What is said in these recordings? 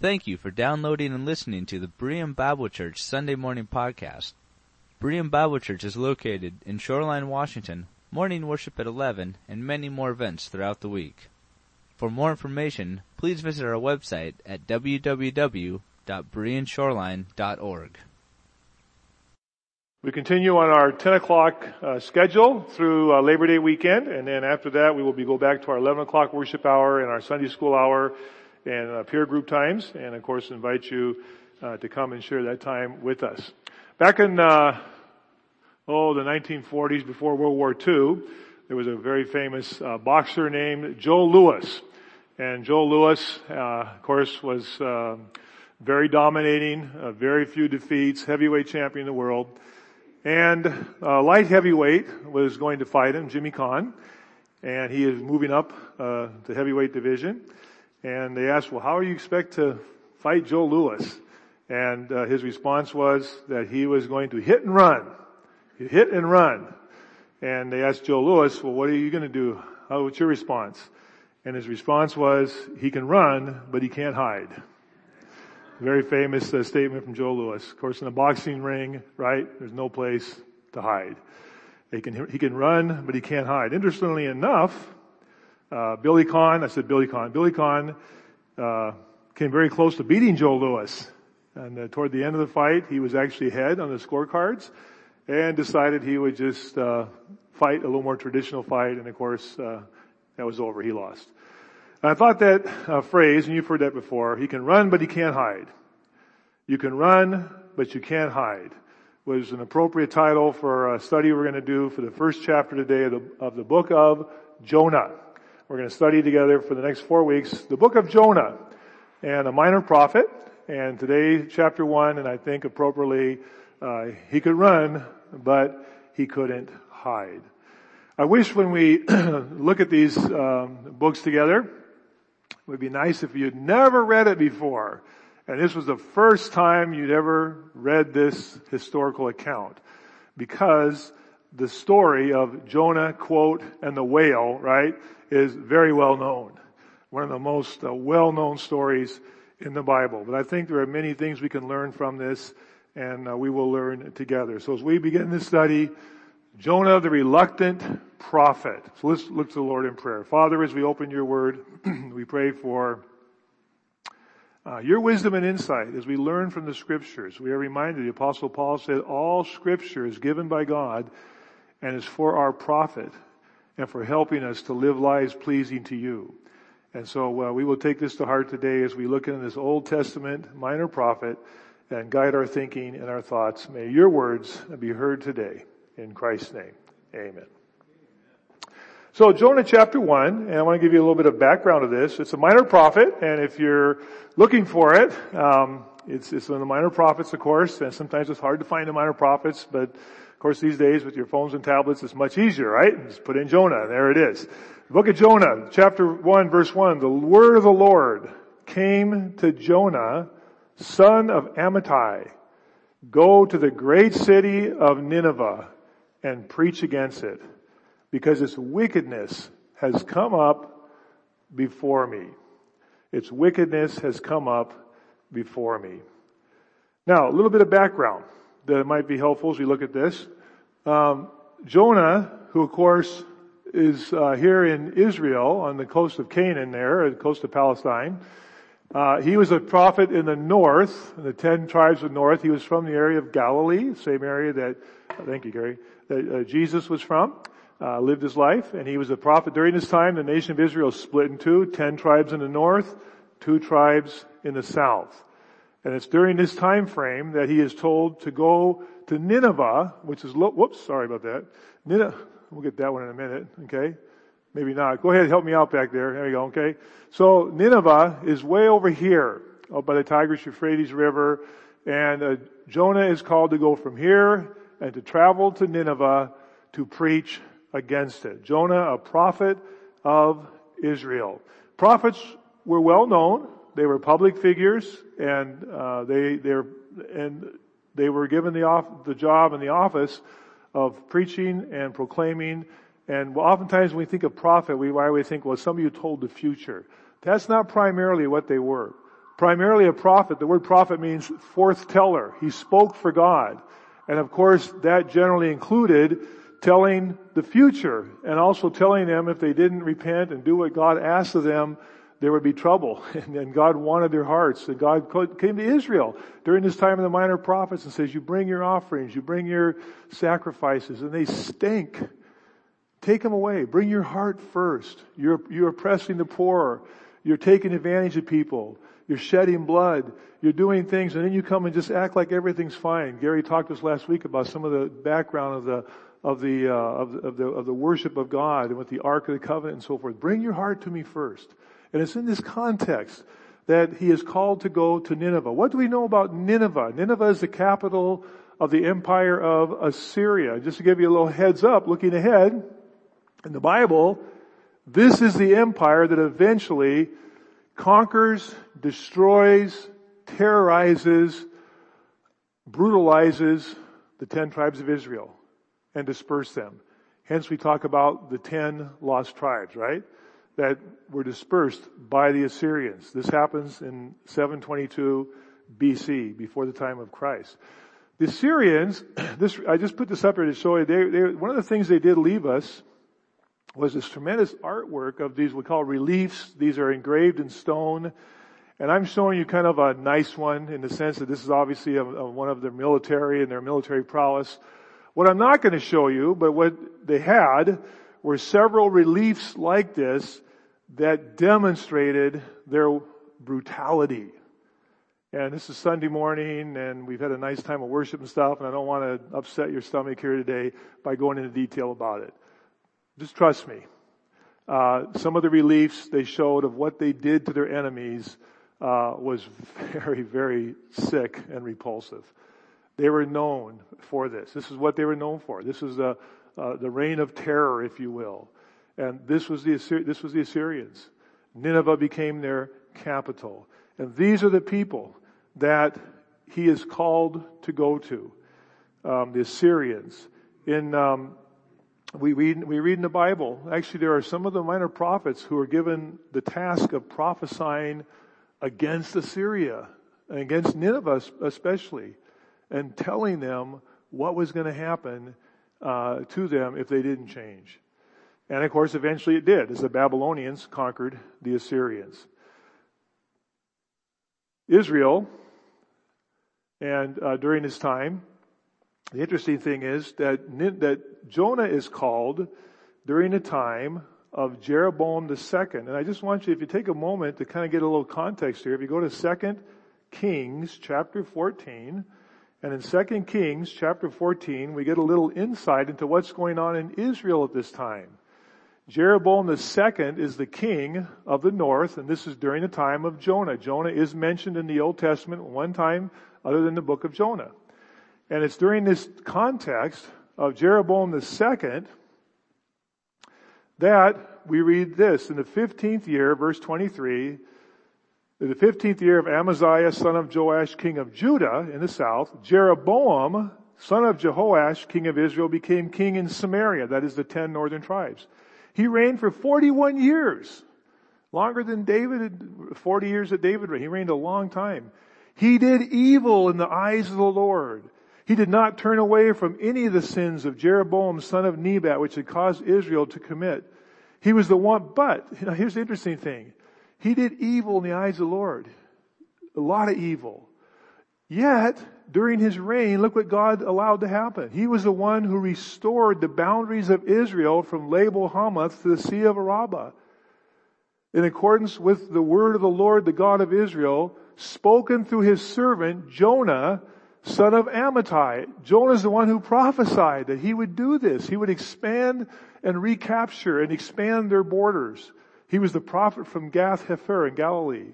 Thank you for downloading and listening to the Berean Bible Church Sunday Morning Podcast. Berean Bible Church is located in Shoreline, Washington, morning worship at 11, and many more events throughout the week. For more information, please visit our website at www.bereanshoreline.org. We continue on our 10 o'clock uh, schedule through uh, Labor Day weekend, and then after that we will be go back to our 11 o'clock worship hour and our Sunday school hour and uh, peer group times, and of course invite you uh, to come and share that time with us. Back in uh, oh the 1940s, before World War II, there was a very famous uh, boxer named Joe Louis, and Joe Louis, of course, was very dominating, very few defeats, heavyweight champion of the world. And uh, light heavyweight was going to fight him, Jimmy Conn, and he is moving up uh, the heavyweight division. And they asked, "Well, how do you expect to fight Joe Louis? And uh, his response was that he was going to hit and run, hit and run. And they asked Joe Louis, "Well, what are you going to do? How, what's your response?" And his response was, "He can run, but he can't hide." Very famous uh, statement from Joe Louis. Of course, in a boxing ring, right, there's no place to hide. He can, he can run, but he can't hide. Interestingly enough, uh, Billy Conn, I said Billy Conn, Billy Conn, uh, came very close to beating Joe Louis. And uh, toward the end of the fight, he was actually ahead on the scorecards and decided he would just, uh, fight a little more traditional fight. And of course, uh, that was over. He lost. I thought that uh, phrase, and you've heard that before, he can run but he can't hide. You can run but you can't hide was an appropriate title for a study we're going to do for the first chapter today of the, of the book of Jonah. We're going to study together for the next four weeks the book of Jonah and a minor prophet. And today, chapter one, and I think appropriately, uh, he could run, but he couldn't hide. I wish when we look at these um, books together, it would be nice if you'd never read it before. And this was the first time you'd ever read this historical account. Because the story of Jonah, quote, and the whale, right, is very well known. One of the most uh, well-known stories in the Bible. But I think there are many things we can learn from this and uh, we will learn together. So as we begin this study, Jonah, the reluctant prophet. So let's look to the Lord in prayer. Father, as we open your word, we pray for uh, your wisdom and insight as we learn from the scriptures. We are reminded, the apostle Paul said, all scripture is given by God and is for our profit and for helping us to live lives pleasing to you. And so uh, we will take this to heart today as we look into this Old Testament minor prophet and guide our thinking and our thoughts. May your words be heard today. In Christ's name, amen. So Jonah chapter 1, and I want to give you a little bit of background of this. It's a minor prophet, and if you're looking for it, um, it's, it's one of the minor prophets, of course, and sometimes it's hard to find the minor prophets, but course these days with your phones and tablets, it's much easier, right? Just put in Jonah, and there it is. The book of Jonah, chapter 1, verse 1, the word of the Lord came to Jonah, son of Amittai, go to the great city of Nineveh and preach against it because its wickedness has come up before me. Its wickedness has come up before me. Now, a little bit of background that might be helpful as we look at this. Um, Jonah, who of course is uh, here in Israel on the coast of Canaan there, the coast of Palestine, uh, he was a prophet in the north, in the ten tribes of the north. He was from the area of Galilee, same area that, thank you, Gary, that uh, Jesus was from. Uh, lived his life, and he was a prophet. During this time, the nation of Israel split in two: ten tribes in the north, two tribes in the south. And it's during this time frame that he is told to go to Nineveh, which is whoops, sorry about that. Nineveh. We'll get that one in a minute. Okay. Maybe not. Go ahead, help me out back there. There you go. Okay. So Nineveh is way over here, up by the Tigris Euphrates River, and uh, Jonah is called to go from here and to travel to Nineveh to preach against it. Jonah, a prophet of Israel. Prophets were well known. They were public figures, and uh, they they and they were given the off, the job and the office of preaching and proclaiming and oftentimes when we think of prophet, we, we think, well, some of you told the future. That's not primarily what they were. primarily a prophet. The word prophet means forth teller. He spoke for God. And of course, that generally included telling the future and also telling them if they didn't repent and do what God asked of them, there would be trouble. And, God wanted their hearts. And God came to Israel during this time of the minor prophets and says, you bring your offerings, you bring your sacrifices, and they stink. Take them away. Bring your heart first. You're, you're oppressing the poor. You're taking advantage of people. You're shedding blood. You're doing things and then you come and just act like everything's fine. Gary talked to us last week about some of the background of the, of the, uh, of, the, of the, of the worship of God and with the Ark of the Covenant and so forth. Bring your heart to me first. And it's in this context that he is called to go to Nineveh. What do we know about Nineveh? Nineveh is the capital of the empire of Assyria. Just to give you a little heads up, looking ahead, in the Bible, this is the empire that eventually conquers, destroys, terrorizes, brutalizes the ten tribes of Israel and disperse them. Hence we talk about the ten lost tribes, right? That were dispersed by the Assyrians. This happens in 722 BC, before the time of Christ. The Assyrians, this, I just put this up here to show you, they, they, one of the things they did leave us was this tremendous artwork of these we call reliefs. These are engraved in stone. And I'm showing you kind of a nice one in the sense that this is obviously a, a one of their military and their military prowess. What I'm not going to show you, but what they had were several reliefs like this that demonstrated their brutality. And this is Sunday morning and we've had a nice time of worship and stuff and I don't want to upset your stomach here today by going into detail about it. Just trust me. Uh, some of the reliefs they showed of what they did to their enemies uh, was very, very sick and repulsive. They were known for this. This is what they were known for. This is the uh, the reign of terror, if you will. And this was the this was the Assyrians. Nineveh became their capital, and these are the people that he is called to go to. Um, the Assyrians in um, we read, we read in the Bible, actually there are some of the minor prophets who are given the task of prophesying against Assyria, against Nineveh especially, and telling them what was going to happen uh, to them if they didn't change. And of course, eventually it did, as the Babylonians conquered the Assyrians. Israel, and uh, during this time, the interesting thing is that, that Jonah is called during the time of Jeroboam II. And I just want you, if you take a moment to kind of get a little context here, if you go to 2 Kings chapter 14, and in 2 Kings chapter 14, we get a little insight into what's going on in Israel at this time. Jeroboam II is the king of the north, and this is during the time of Jonah. Jonah is mentioned in the Old Testament one time other than the book of Jonah. And it's during this context of Jeroboam II that we read this in the 15th year, verse 23, in the 15th year of Amaziah, son of Joash, king of Judah in the south, Jeroboam, son of Jehoash, king of Israel, became king in Samaria. That is the 10 northern tribes. He reigned for 41 years. Longer than David, 40 years that David reigned. He reigned a long time. He did evil in the eyes of the Lord he did not turn away from any of the sins of Jeroboam, son of Nebat, which had caused Israel to commit. He was the one, but, you know, here's the interesting thing. He did evil in the eyes of the Lord. A lot of evil. Yet, during his reign, look what God allowed to happen. He was the one who restored the boundaries of Israel from Lebo Hamath to the Sea of Arabah. In accordance with the word of the Lord, the God of Israel, spoken through his servant Jonah, son of Amittai. Jonah is the one who prophesied that he would do this. He would expand and recapture and expand their borders. He was the prophet from Gath Hepher in Galilee.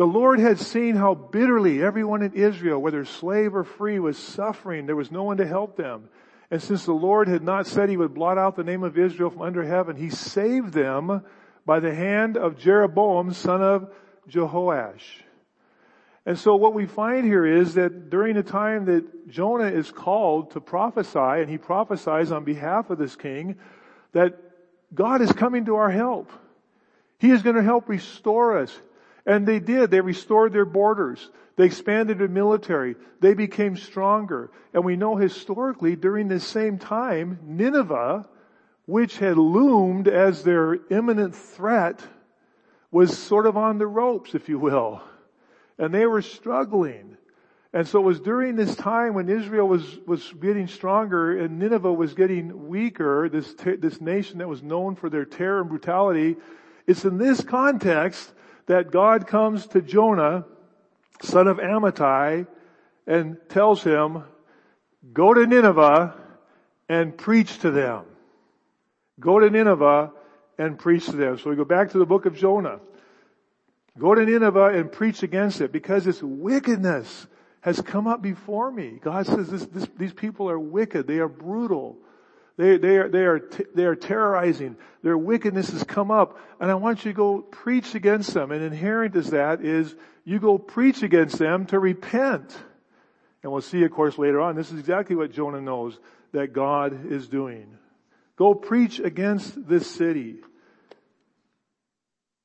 The Lord had seen how bitterly everyone in Israel, whether slave or free, was suffering. There was no one to help them. And since the Lord had not said he would blot out the name of Israel from under heaven, he saved them by the hand of Jeroboam, son of Jehoash. And so what we find here is that during the time that Jonah is called to prophesy, and he prophesies on behalf of this king, that God is coming to our help. He is going to help restore us. And they did. They restored their borders. They expanded their military. They became stronger. And we know historically during this same time, Nineveh, which had loomed as their imminent threat, was sort of on the ropes, if you will. And they were struggling. And so it was during this time when Israel was, was getting stronger and Nineveh was getting weaker, this, this nation that was known for their terror and brutality. It's in this context that God comes to Jonah, son of Amittai, and tells him, go to Nineveh and preach to them. Go to Nineveh and preach to them. So we go back to the book of Jonah. Go to Nineveh and preach against it because its wickedness has come up before me. God says this, this, these people are wicked. They are brutal. They, they are, they are, they are terrorizing. Their wickedness has come up and I want you to go preach against them. And inherent as that is you go preach against them to repent. And we'll see, of course, later on, this is exactly what Jonah knows that God is doing. Go preach against this city.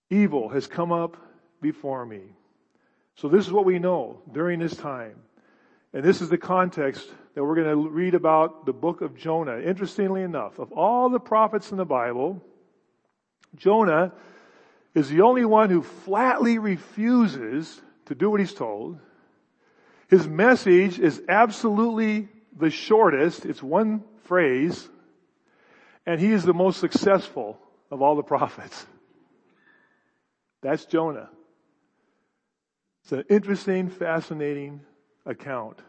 Evil has come up before me. So this is what we know during this time. And this is the context that we're going to read about the book of Jonah. Interestingly enough, of all the prophets in the Bible, Jonah is the only one who flatly refuses to do what he's told. His message is absolutely the shortest. It's one phrase. And he is the most successful of all the prophets. That's Jonah. It's an interesting, fascinating account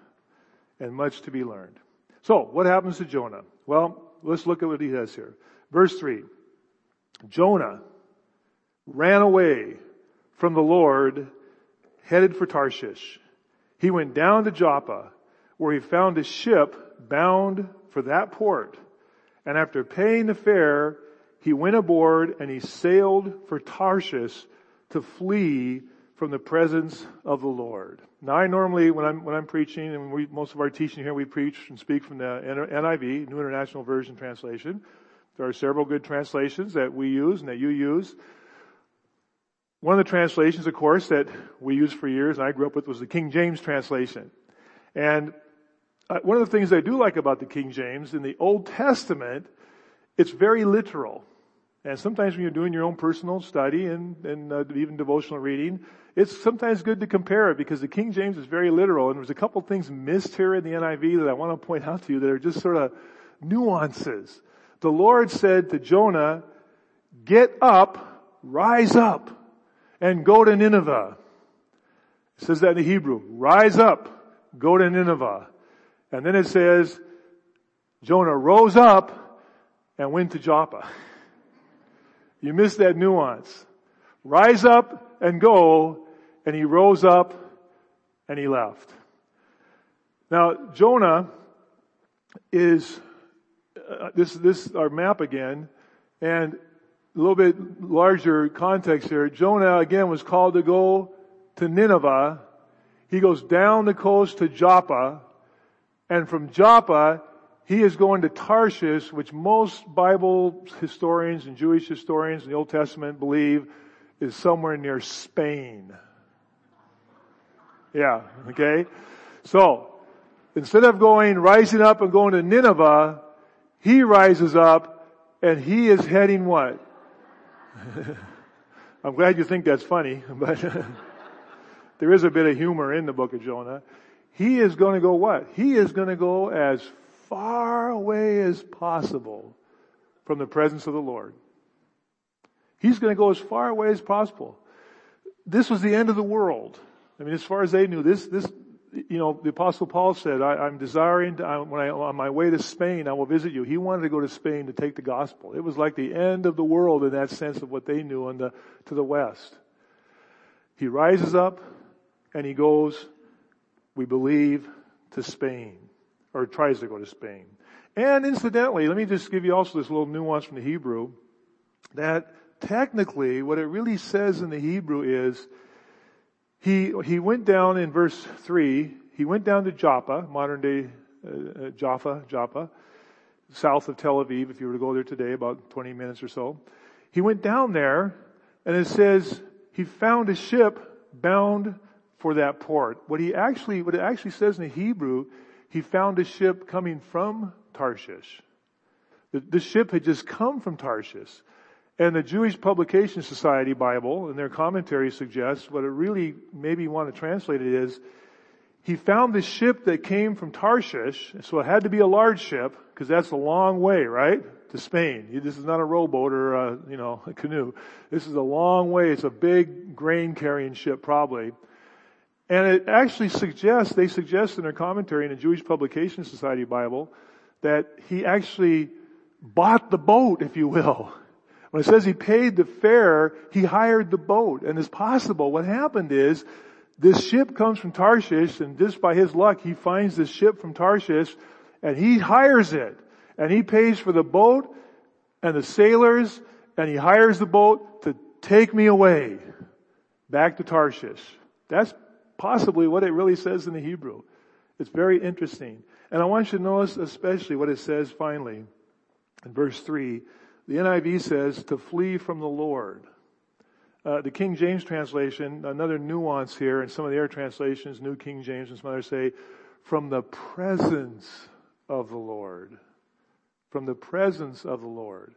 and much to be learned. So, what happens to Jonah? Well, let's look at what he says here. Verse 3. Jonah ran away from the Lord, headed for Tarshish. He went down to Joppa, where he found a ship bound for that port. And after paying the fare, he went aboard and he sailed for Tarshish to flee from the presence of the Lord. Now I normally, when I'm, when I'm preaching, and we, most of our teaching here, we preach and speak from the NIV, New International Version Translation. There are several good translations that we use and that you use. One of the translations, of course, that we used for years and I grew up with was the King James translation. And uh, one of the things I do like about the King James, in the Old Testament, it's very literal. And sometimes when you're doing your own personal study and, and uh, even devotional reading, it's sometimes good to compare it because the King James is very literal and there's a couple things missed here in the NIV that I want to point out to you that are just sort of nuances. The Lord said to Jonah, get up, rise up, and go to Nineveh. It says that in the Hebrew. Rise up, go to Nineveh. And then it says, Jonah rose up and went to Joppa. You missed that nuance. Rise up and go, and he rose up and he left. Now, Jonah is, uh, this, this, our map again, and a little bit larger context here. Jonah again was called to go to Nineveh. He goes down the coast to Joppa, and from Joppa, he is going to Tarshish, which most Bible historians and Jewish historians in the Old Testament believe is somewhere near Spain. Yeah, okay? So, instead of going, rising up and going to Nineveh, he rises up and he is heading what? I'm glad you think that's funny, but there is a bit of humor in the book of Jonah. He is going to go what? He is going to go as far away as possible from the presence of the Lord. He's going to go as far away as possible. This was the end of the world. I mean, as far as they knew, this, this, you know, the apostle Paul said, I, am desiring to, I, when I, on my way to Spain, I will visit you. He wanted to go to Spain to take the gospel. It was like the end of the world in that sense of what they knew on the, to the west. He rises up and he goes, we believe, to Spain or tries to go to Spain. And incidentally, let me just give you also this little nuance from the Hebrew that technically what it really says in the Hebrew is he, he went down in verse 3, he went down to Joppa, modern day uh, uh, Jaffa, Joppa, south of Tel Aviv, if you were to go there today, about 20 minutes or so. He went down there and it says he found a ship bound for that port. What he actually, what it actually says in the Hebrew, he found a ship coming from Tarshish. The, the ship had just come from Tarshish. And the Jewish Publication Society Bible, in their commentary, suggests what it really maybe want to translate it is, he found the ship that came from Tarshish, so it had to be a large ship, because that's a long way, right? To Spain. This is not a rowboat or a, you know, a canoe. This is a long way. It's a big grain carrying ship, probably. And it actually suggests, they suggest in their commentary in the Jewish Publication Society Bible, that he actually bought the boat, if you will. When it says he paid the fare, he hired the boat. And it's possible what happened is this ship comes from Tarshish and just by his luck he finds this ship from Tarshish and he hires it. And he pays for the boat and the sailors and he hires the boat to take me away back to Tarshish. That's possibly what it really says in the Hebrew. It's very interesting. And I want you to notice especially what it says finally in verse 3. The NIV says to flee from the Lord. Uh, the King James translation, another nuance here, and some of the other translations, New King James and some others say, from the presence of the Lord. From the presence of the Lord.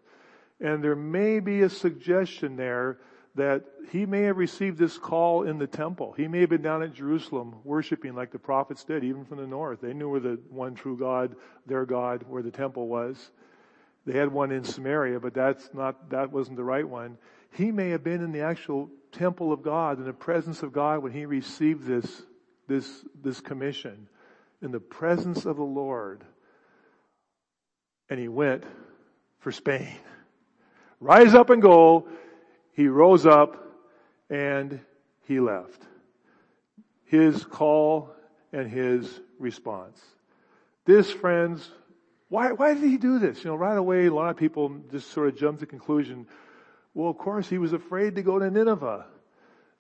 And there may be a suggestion there that he may have received this call in the temple. He may have been down at Jerusalem worshiping like the prophets did, even from the north. They knew where the one true God, their God, where the temple was. They had one in Samaria, but that's not, that wasn't the right one. He may have been in the actual temple of God, in the presence of God when he received this, this, this commission, in the presence of the Lord. And he went for Spain. Rise up and go. He rose up and he left. His call and his response. This, friends, why, why did he do this? You know, right away, a lot of people just sort of jump to the conclusion, well, of course, he was afraid to go to Nineveh.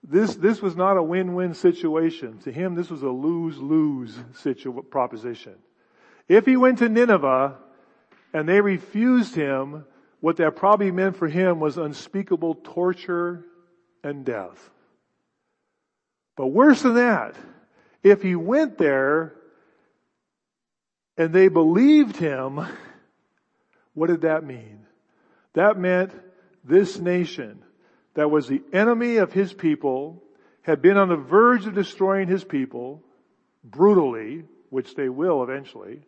This, this was not a win-win situation. To him, this was a lose-lose situ- proposition. If he went to Nineveh and they refused him, what that probably meant for him was unspeakable torture and death. But worse than that, if he went there and they believed him, what did that mean? That meant this nation that was the enemy of his people had been on the verge of destroying his people brutally, which they will eventually.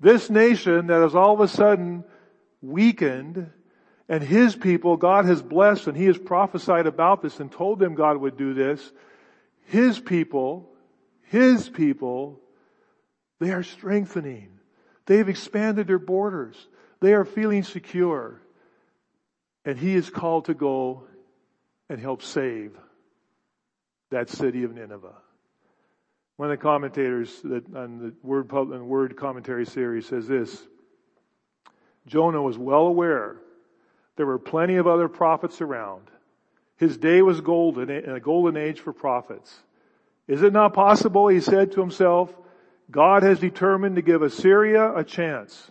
This nation that is all of a sudden weakened and his people God has blessed and he has prophesied about this and told them God would do this. His people, his people they are strengthening. They've expanded their borders. They are feeling secure. And he is called to go and help save that city of Nineveh. One of the commentators that on the word, word commentary series says this, Jonah was well aware there were plenty of other prophets around. His day was golden, a golden age for prophets. Is it not possible, he said to himself, God has determined to give Assyria a chance.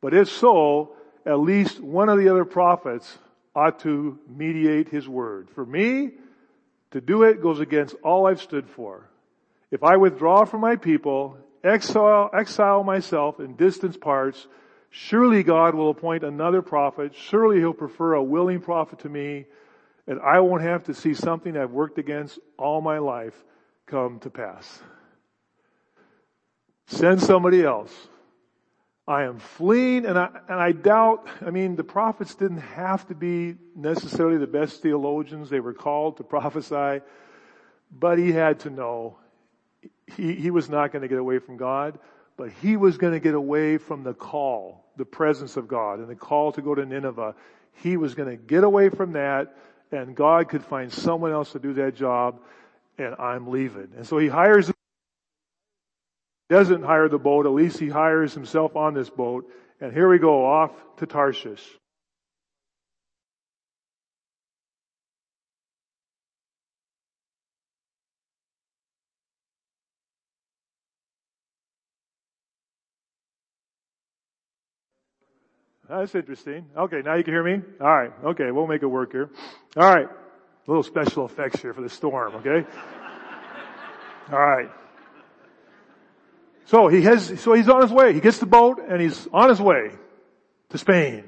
But if so, at least one of the other prophets ought to mediate his word. For me, to do it goes against all I've stood for. If I withdraw from my people, exile, exile myself in distant parts, surely God will appoint another prophet. Surely he'll prefer a willing prophet to me, and I won't have to see something I've worked against all my life come to pass. Send somebody else. I am fleeing and I, and I doubt, I mean, the prophets didn't have to be necessarily the best theologians. They were called to prophesy, but he had to know he, he was not going to get away from God, but he was going to get away from the call, the presence of God and the call to go to Nineveh. He was going to get away from that and God could find someone else to do that job and I'm leaving. And so he hires doesn't hire the boat, at least he hires himself on this boat. And here we go off to Tarshish. That's interesting. Okay, now you can hear me? Alright, okay, we'll make it work here. Alright. Little special effects here for the storm, okay? All right. So he has, so he's on his way. He gets the boat and he's on his way to Spain.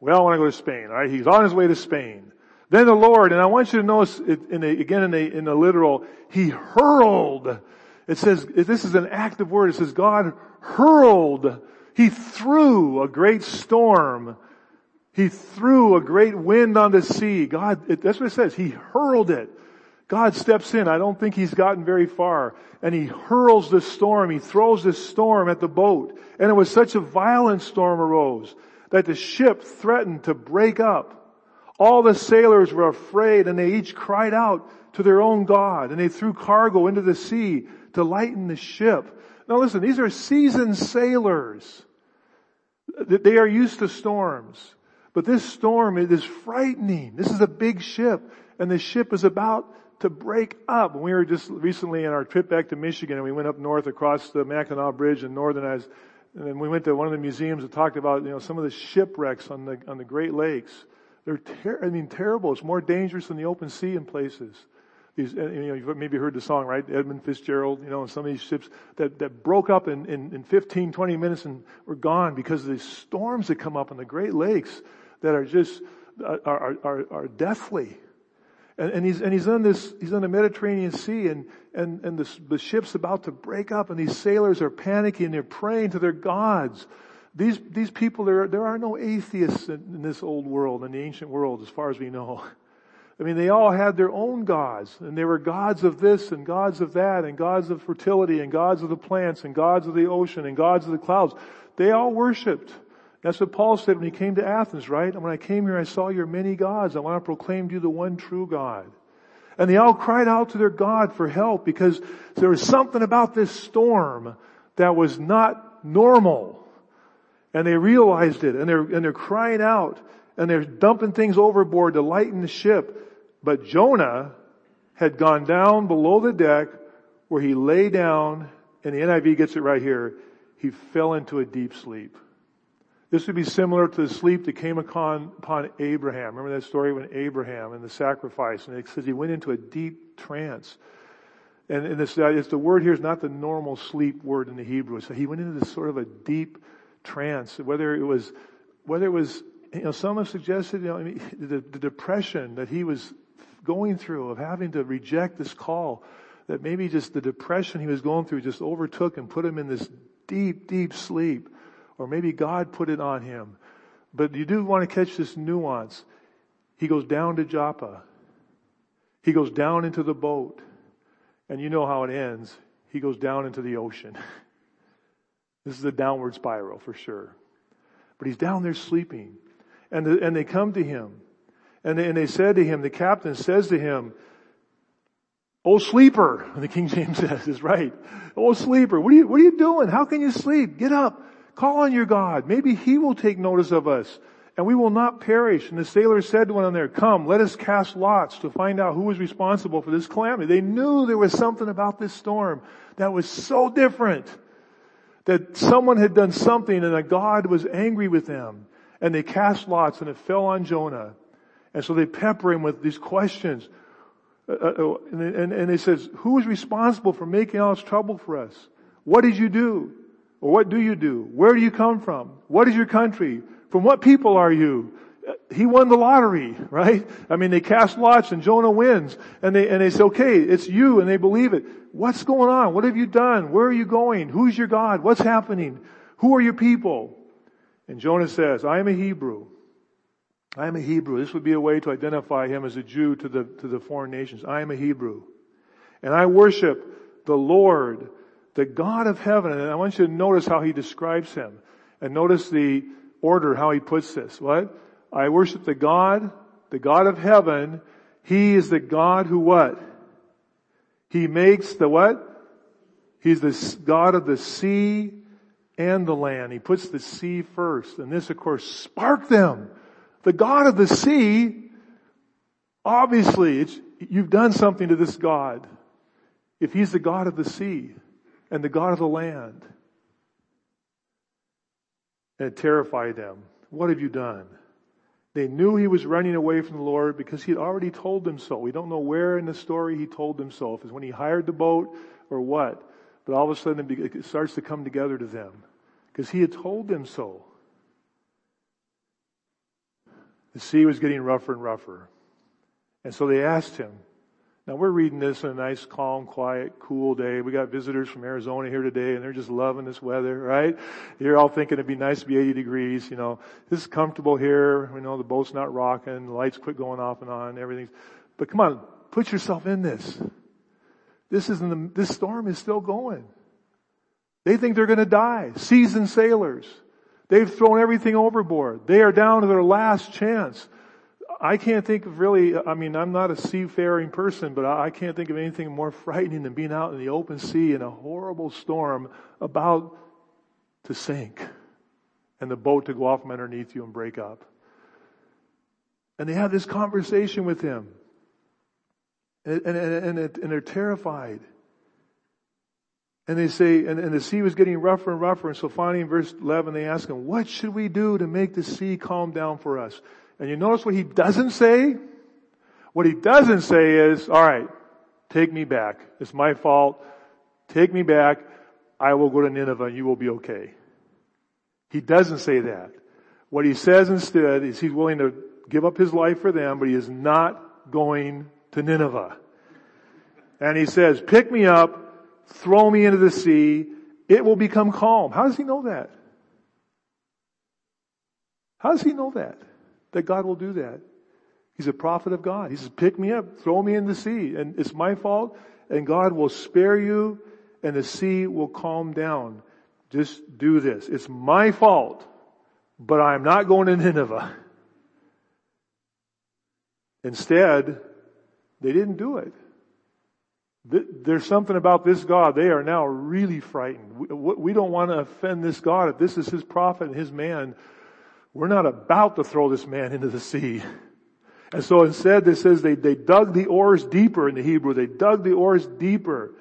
We all want to go to Spain, right? He's on his way to Spain. Then the Lord, and I want you to notice it in the, again in the, in the literal, he hurled. It says, this is an active word. It says God hurled. He threw a great storm. He threw a great wind on the sea. God, it, that's what it says. He hurled it. God steps in. I don't think he's gotten very far. And he hurls this storm. He throws this storm at the boat. And it was such a violent storm arose that the ship threatened to break up. All the sailors were afraid and they each cried out to their own God and they threw cargo into the sea to lighten the ship. Now listen, these are seasoned sailors. They are used to storms. But this storm, it is frightening. This is a big ship and the ship is about to break up. We were just recently in our trip back to Michigan and we went up north across the Mackinac Bridge and northern and then we went to one of the museums that talked about, you know, some of the shipwrecks on the, on the Great Lakes. They're ter- I mean, terrible. It's more dangerous than the open sea in places. These, you know, you've maybe heard the song, right? Edmund Fitzgerald, you know, and some of these ships that, that broke up in, in, in 15, 20 minutes and were gone because of these storms that come up in the Great Lakes that are just, uh, are, are, are, are deathly. And, and, he's, and he's on this, he's on the Mediterranean Sea and, and, and the, the ship's about to break up and these sailors are panicking. And they're praying to their gods. These, these people, there, there are no atheists in, in this old world, in the ancient world, as far as we know. I mean, they all had their own gods, and they were gods of this and gods of that, and gods of fertility, and gods of the plants, and gods of the ocean, and gods of the clouds. They all worshipped. That's what Paul said when he came to Athens, right? And when I came here, I saw your many gods. I want to proclaim to you the one true God. And they all cried out to their God for help because there was something about this storm that was not normal. And they realized it and they're, and they're crying out and they're dumping things overboard to lighten the ship. But Jonah had gone down below the deck where he lay down and the NIV gets it right here. He fell into a deep sleep. This would be similar to the sleep that came upon, upon Abraham. Remember that story when Abraham and the sacrifice, and it says he went into a deep trance. And, and this, it's the word here is not the normal sleep word in the Hebrew. So he went into this sort of a deep trance. Whether it was, whether it was, you know, some have suggested, you know, I mean, the, the depression that he was going through of having to reject this call, that maybe just the depression he was going through just overtook and put him in this deep, deep sleep. Or maybe God put it on him. But you do want to catch this nuance. He goes down to Joppa. He goes down into the boat. And you know how it ends. He goes down into the ocean. this is a downward spiral for sure. But he's down there sleeping. And, the, and they come to him. And they, and they said to him, the captain says to him, Oh sleeper, the King James says, is right. Oh sleeper, what are you, what are you doing? How can you sleep? Get up. Call on your God. Maybe He will take notice of us and we will not perish. And the sailors said to one another, come, let us cast lots to find out who was responsible for this calamity. They knew there was something about this storm that was so different that someone had done something and that God was angry with them. And they cast lots and it fell on Jonah. And so they pepper him with these questions. Uh, uh, uh and, and, and they says, who is responsible for making all this trouble for us? What did you do? Or what do you do? Where do you come from? What is your country? From what people are you? He won the lottery, right? I mean, they cast lots and Jonah wins and they, and they say, okay, it's you and they believe it. What's going on? What have you done? Where are you going? Who's your God? What's happening? Who are your people? And Jonah says, I am a Hebrew. I am a Hebrew. This would be a way to identify him as a Jew to the, to the foreign nations. I am a Hebrew. And I worship the Lord the God of heaven, and I want you to notice how he describes him. And notice the order, how he puts this. What? I worship the God, the God of heaven. He is the God who what? He makes the what? He's the God of the sea and the land. He puts the sea first. And this of course sparked them. The God of the sea, obviously, you've done something to this God. If he's the God of the sea and the God of the land. And it terrified them. What have you done? They knew he was running away from the Lord because he had already told them so. We don't know where in the story he told them so. If it's when he hired the boat or what. But all of a sudden it starts to come together to them because he had told them so. The sea was getting rougher and rougher. And so they asked him, now we're reading this on a nice, calm, quiet, cool day. We got visitors from Arizona here today and they're just loving this weather, right? You're all thinking it'd be nice to be 80 degrees, you know. This is comfortable here. We know the boat's not rocking. The lights quit going off and on. Everything's, but come on, put yourself in this. This isn't, the, this storm is still going. They think they're going to die. Seasoned sailors. They've thrown everything overboard. They are down to their last chance. I can't think of really, I mean, I'm not a seafaring person, but I can't think of anything more frightening than being out in the open sea in a horrible storm about to sink and the boat to go off from underneath you and break up. And they have this conversation with him. And, and, and, and they're terrified. And they say, and, and, the sea was getting rougher and rougher. And so finally in verse 11, they ask him, what should we do to make the sea calm down for us? And you notice what he doesn't say? What he doesn't say is, alright, take me back. It's my fault. Take me back. I will go to Nineveh and you will be okay. He doesn't say that. What he says instead is he's willing to give up his life for them, but he is not going to Nineveh. And he says, pick me up, throw me into the sea, it will become calm. How does he know that? How does he know that? That God will do that. He's a prophet of God. He says, pick me up, throw me in the sea, and it's my fault, and God will spare you, and the sea will calm down. Just do this. It's my fault, but I'm not going to Nineveh. Instead, they didn't do it. There's something about this God. They are now really frightened. We don't want to offend this God. If this is His prophet and His man, we're not about to throw this man into the sea. And so instead it says they, they dug the oars deeper in the Hebrew. They dug the oars deeper.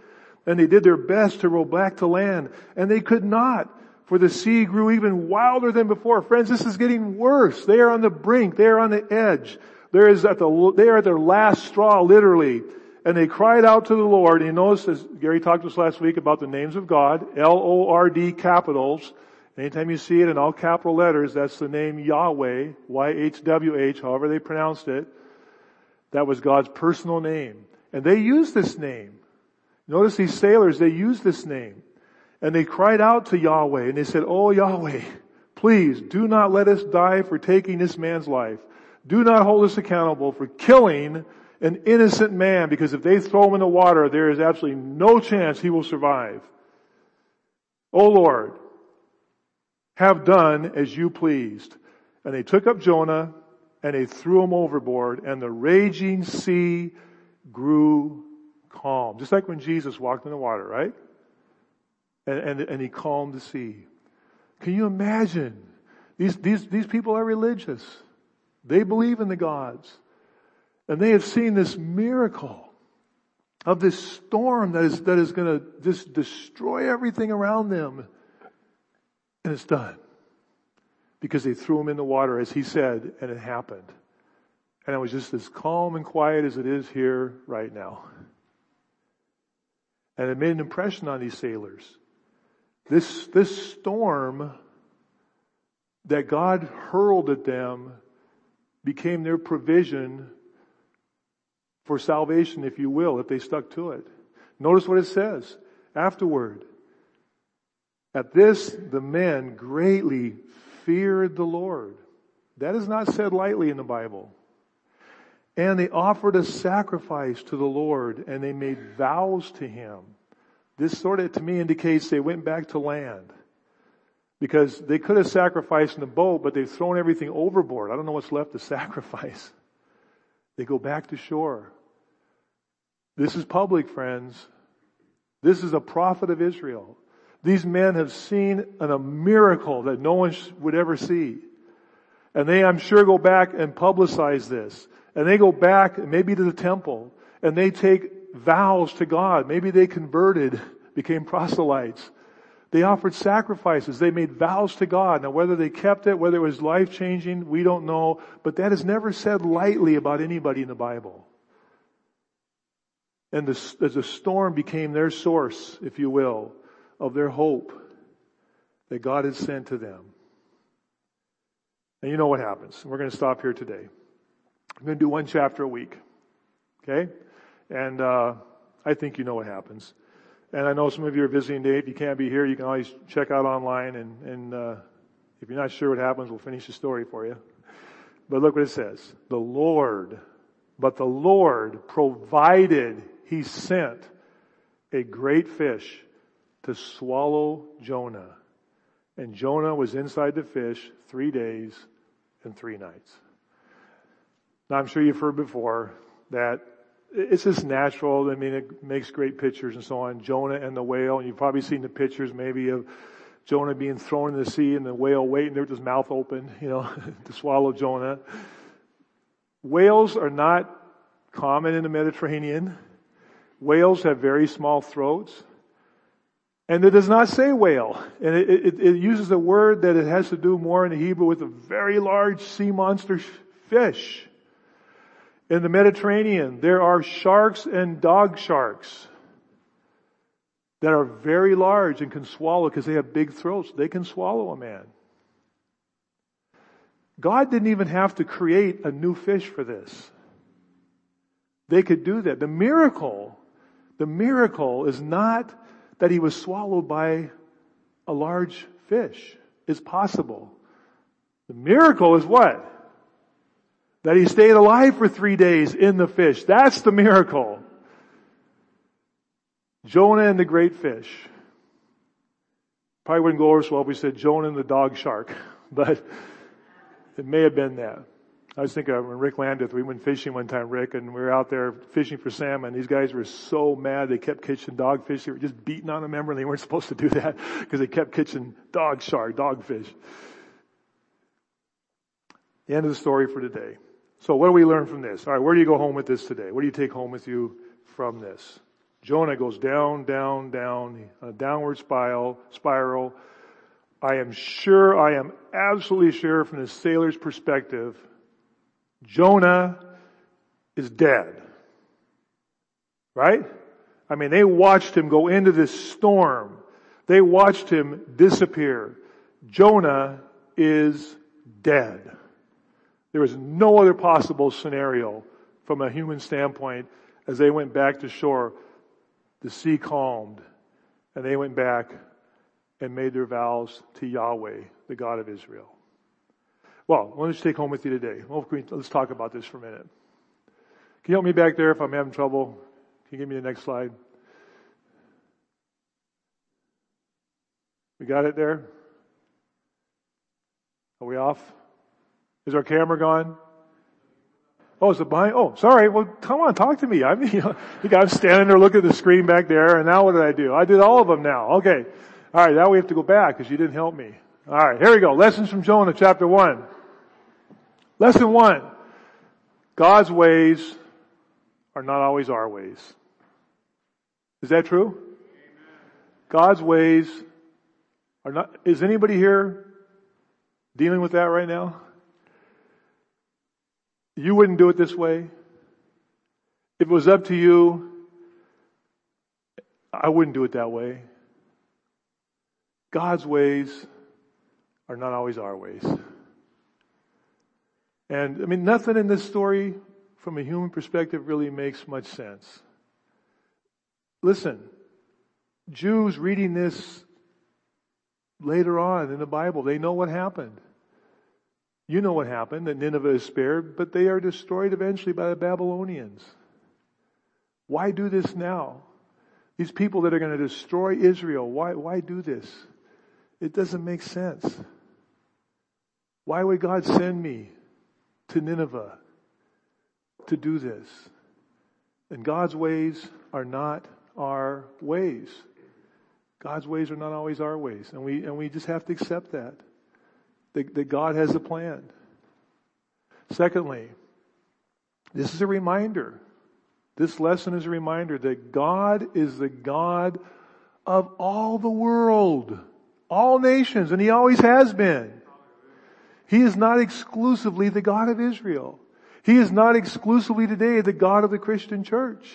And they did their best to row back to land. And they could not. For the sea grew even wilder than before. Friends, this is getting worse. They are on the brink. They are on the edge. There is at the, they are at their last straw, literally. And they cried out to the Lord. And you notice, as Gary talked to us last week about the names of God, L-O-R-D capitals. Anytime you see it in all capital letters, that's the name Yahweh, Y-H-W-H, however they pronounced it. That was God's personal name. And they used this name. Notice these sailors, they used this name. And they cried out to Yahweh and they said, Oh Yahweh, please do not let us die for taking this man's life. Do not hold us accountable for killing an innocent man because if they throw him in the water, there is absolutely no chance he will survive. Oh Lord, have done as you pleased. And they took up Jonah and they threw him overboard and the raging sea grew calm. Just like when Jesus walked in the water, right? And, and, and he calmed the sea. Can you imagine? These, these, these people are religious. They believe in the gods. And they have seen this miracle of this storm that is, that is going to just destroy everything around them. And it's done. Because they threw him in the water as he said, and it happened. And it was just as calm and quiet as it is here right now. And it made an impression on these sailors. This, this storm that God hurled at them became their provision for salvation, if you will, if they stuck to it. Notice what it says afterward. At this, the men greatly feared the Lord. That is not said lightly in the Bible. And they offered a sacrifice to the Lord and they made vows to Him. This sort of, to me, indicates they went back to land. Because they could have sacrificed in the boat, but they've thrown everything overboard. I don't know what's left to sacrifice. They go back to shore. This is public, friends. This is a prophet of Israel. These men have seen a miracle that no one would ever see. And they, I'm sure, go back and publicize this. And they go back, maybe to the temple, and they take vows to God. Maybe they converted, became proselytes. They offered sacrifices. They made vows to God. Now whether they kept it, whether it was life changing, we don't know, but that is never said lightly about anybody in the Bible. And the, as the storm became their source, if you will, of their hope that God had sent to them. And you know what happens. We're going to stop here today. I'm going to do one chapter a week. Okay? And, uh, I think you know what happens. And I know some of you are visiting today. If you can't be here, you can always check out online and, and, uh, if you're not sure what happens, we'll finish the story for you. But look what it says. The Lord, but the Lord provided, He sent a great fish to swallow Jonah. And Jonah was inside the fish three days and three nights. Now I'm sure you've heard before that it's just natural. I mean, it makes great pictures and so on. Jonah and the whale, and you've probably seen the pictures maybe of Jonah being thrown in the sea and the whale waiting there with his mouth open, you know, to swallow Jonah. Whales are not common in the Mediterranean. Whales have very small throats. And it does not say whale. And it, it, it, uses a word that it has to do more in the Hebrew with a very large sea monster fish. In the Mediterranean, there are sharks and dog sharks that are very large and can swallow because they have big throats. They can swallow a man. God didn't even have to create a new fish for this. They could do that. The miracle, the miracle is not that he was swallowed by a large fish. is possible. The miracle is what? That he stayed alive for three days in the fish. That's the miracle. Jonah and the great fish. Probably wouldn't go over so well if we said Jonah and the dog shark, but it may have been that. I was thinking when Rick Landeth, we went fishing one time, Rick, and we were out there fishing for salmon. These guys were so mad they kept catching dogfish. They were just beating on them, remember? They weren't supposed to do that because they kept catching dog shark, dogfish. The end of the story for today. So what do we learn from this? Alright, where do you go home with this today? What do you take home with you from this? Jonah goes down, down, down, a downward spiral, spiral. I am sure, I am absolutely sure from the sailor's perspective, Jonah is dead. Right? I mean, they watched him go into this storm. They watched him disappear. Jonah is dead. There was no other possible scenario from a human standpoint as they went back to shore. The sea calmed and they went back and made their vows to Yahweh, the God of Israel. Well, did you take home with you today? Let's talk about this for a minute. Can you help me back there if I'm having trouble? Can you give me the next slide? We got it there? Are we off? Is our camera gone? Oh, is it behind? Oh, sorry. Well, come on, talk to me. I mean, you know, I'm standing there looking at the screen back there, and now what did I do? I did all of them now. Okay. All right, now we have to go back because you didn't help me. All right, here we go. Lessons from Jonah, chapter one. Lesson one. God's ways are not always our ways. Is that true? God's ways are not, is anybody here dealing with that right now? You wouldn't do it this way. If it was up to you, I wouldn't do it that way. God's ways are not always our ways. And I mean, nothing in this story from a human perspective really makes much sense. Listen, Jews reading this later on in the Bible, they know what happened. You know what happened, that Nineveh is spared, but they are destroyed eventually by the Babylonians. Why do this now? These people that are going to destroy Israel, why, why do this? It doesn't make sense. Why would God send me to Nineveh to do this? And God's ways are not our ways. God's ways are not always our ways. And we, and we just have to accept that that, that God has a plan. Secondly, this is a reminder. This lesson is a reminder that God is the God of all the world, all nations, and He always has been. He is not exclusively the God of Israel. He is not exclusively today the God of the Christian church.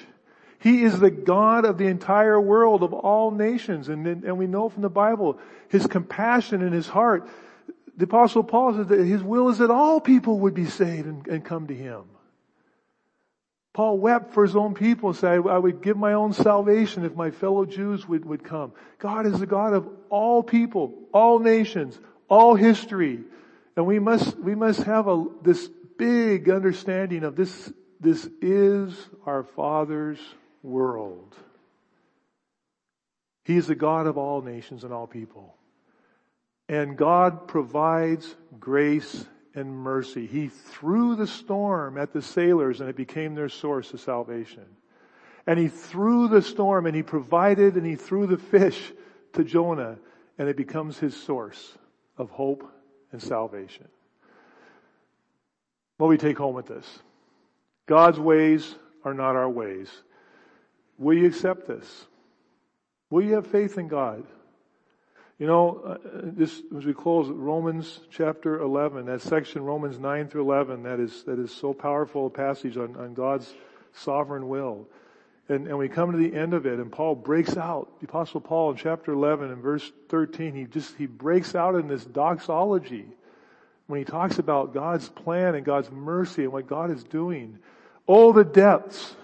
He is the God of the entire world, of all nations. And, and we know from the Bible, His compassion and His heart. The apostle Paul says that His will is that all people would be saved and, and come to Him. Paul wept for his own people and said, I would give my own salvation if my fellow Jews would, would come. God is the God of all people, all nations, all history. And we must, we must have a, this big understanding of this, this is our Father's world. He is the God of all nations and all people. And God provides grace and mercy. He threw the storm at the sailors and it became their source of salvation. And he threw the storm and he provided and he threw the fish to Jonah and it becomes his source of hope and salvation. What we take home with this? God's ways are not our ways. Will you accept this? Will you have faith in God? You know, uh, this, as we close, Romans chapter 11, that section, Romans 9 through 11, that is, that is so powerful a passage on, on God's sovereign will. And, and we come to the end of it and Paul breaks out, the apostle Paul in chapter 11 and verse 13, he just, he breaks out in this doxology when he talks about God's plan and God's mercy and what God is doing. Oh, the depths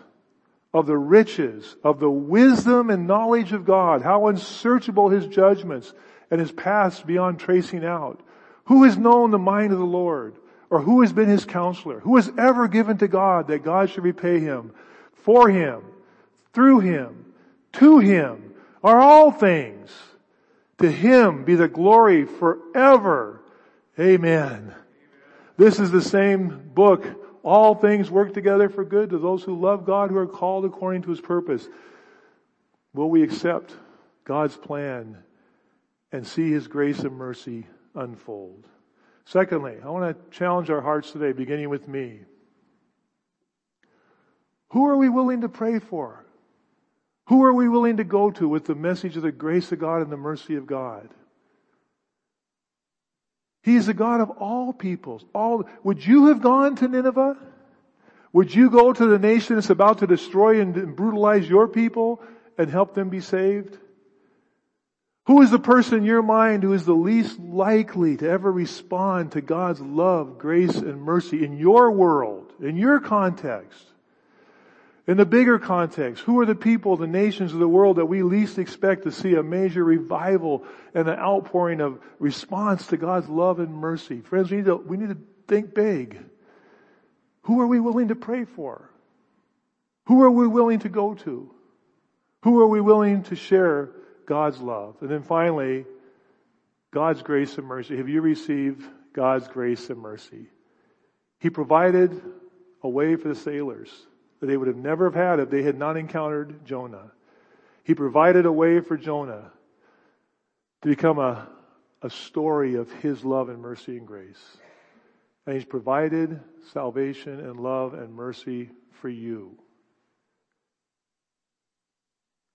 of the riches, of the wisdom and knowledge of God, how unsearchable His judgments and His paths beyond tracing out. Who has known the mind of the Lord? Or who has been His counselor? Who has ever given to God that God should repay Him? For Him, through Him, to Him are all things. To Him be the glory forever. Amen. This is the same book all things work together for good to those who love God, who are called according to his purpose. Will we accept God's plan and see his grace and mercy unfold? Secondly, I want to challenge our hearts today, beginning with me. Who are we willing to pray for? Who are we willing to go to with the message of the grace of God and the mercy of God? He is the God of all peoples. All, would you have gone to Nineveh? Would you go to the nation that's about to destroy and brutalize your people and help them be saved? Who is the person in your mind who is the least likely to ever respond to God's love, grace, and mercy in your world, in your context? In the bigger context, who are the people, the nations of the world that we least expect to see a major revival and an outpouring of response to God's love and mercy? Friends, we need to, we need to think big. Who are we willing to pray for? Who are we willing to go to? Who are we willing to share God's love? And then finally, God's grace and mercy. Have you received God's grace and mercy? He provided a way for the sailors they would have never have had if they had not encountered Jonah. He provided a way for Jonah to become a, a story of his love and mercy and grace. And he's provided salvation and love and mercy for you.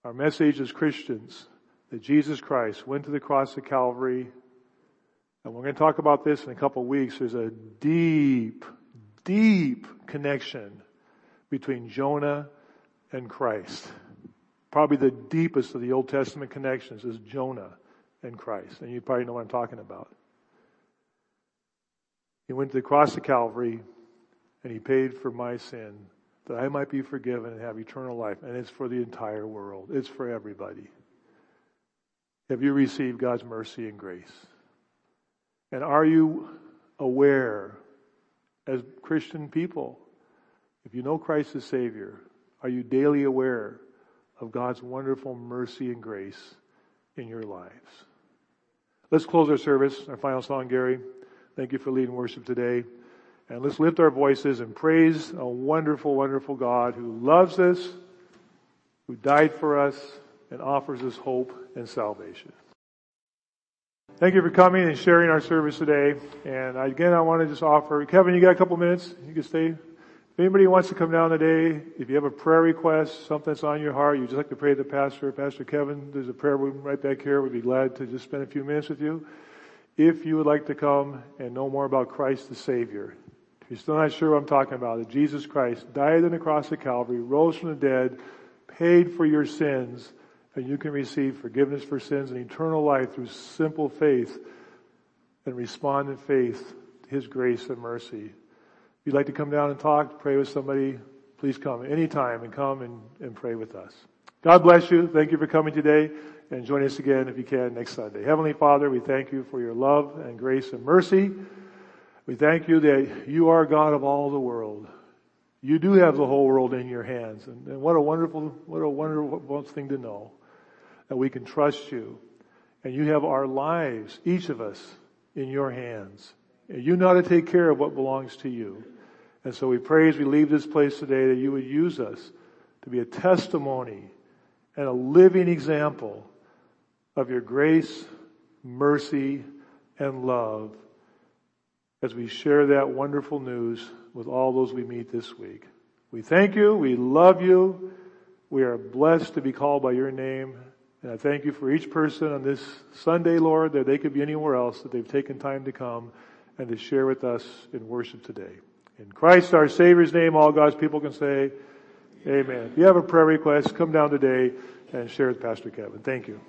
Our message as Christians that Jesus Christ went to the cross of Calvary, and we're going to talk about this in a couple of weeks. There's a deep, deep connection between Jonah and Christ. Probably the deepest of the Old Testament connections is Jonah and Christ. And you probably know what I'm talking about. He went to the cross of Calvary and he paid for my sin that I might be forgiven and have eternal life. And it's for the entire world. It's for everybody. Have you received God's mercy and grace? And are you aware as Christian people if you know Christ as Savior, are you daily aware of God's wonderful mercy and grace in your lives? Let's close our service, our final song, Gary. Thank you for leading worship today. And let's lift our voices and praise a wonderful, wonderful God who loves us, who died for us, and offers us hope and salvation. Thank you for coming and sharing our service today. And again, I want to just offer, Kevin, you got a couple minutes? You can stay anybody wants to come down today, if you have a prayer request, something that's on your heart, you'd just like to pray to the pastor, Pastor Kevin, there's a prayer room right back here. We'd be glad to just spend a few minutes with you. If you would like to come and know more about Christ the Savior, if you're still not sure what I'm talking about, that Jesus Christ died on the cross of Calvary, rose from the dead, paid for your sins, and you can receive forgiveness for sins and eternal life through simple faith and respond in faith to His grace and mercy you'd like to come down and talk, pray with somebody, please come anytime and come and, and pray with us. God bless you. Thank you for coming today and join us again if you can next Sunday. Heavenly Father, we thank you for your love and grace and mercy. We thank you that you are God of all the world. You do have the whole world in your hands. And, and what a wonderful, what a wonderful thing to know that we can trust you. And you have our lives, each of us, in your hands. You know how to take care of what belongs to you. And so we pray as we leave this place today that you would use us to be a testimony and a living example of your grace, mercy, and love as we share that wonderful news with all those we meet this week. We thank you. We love you. We are blessed to be called by your name. And I thank you for each person on this Sunday, Lord, that they could be anywhere else, that they've taken time to come and to share with us in worship today. In Christ our Savior's name, all God's people can say, Amen. If you have a prayer request, come down today and share with Pastor Kevin. Thank you.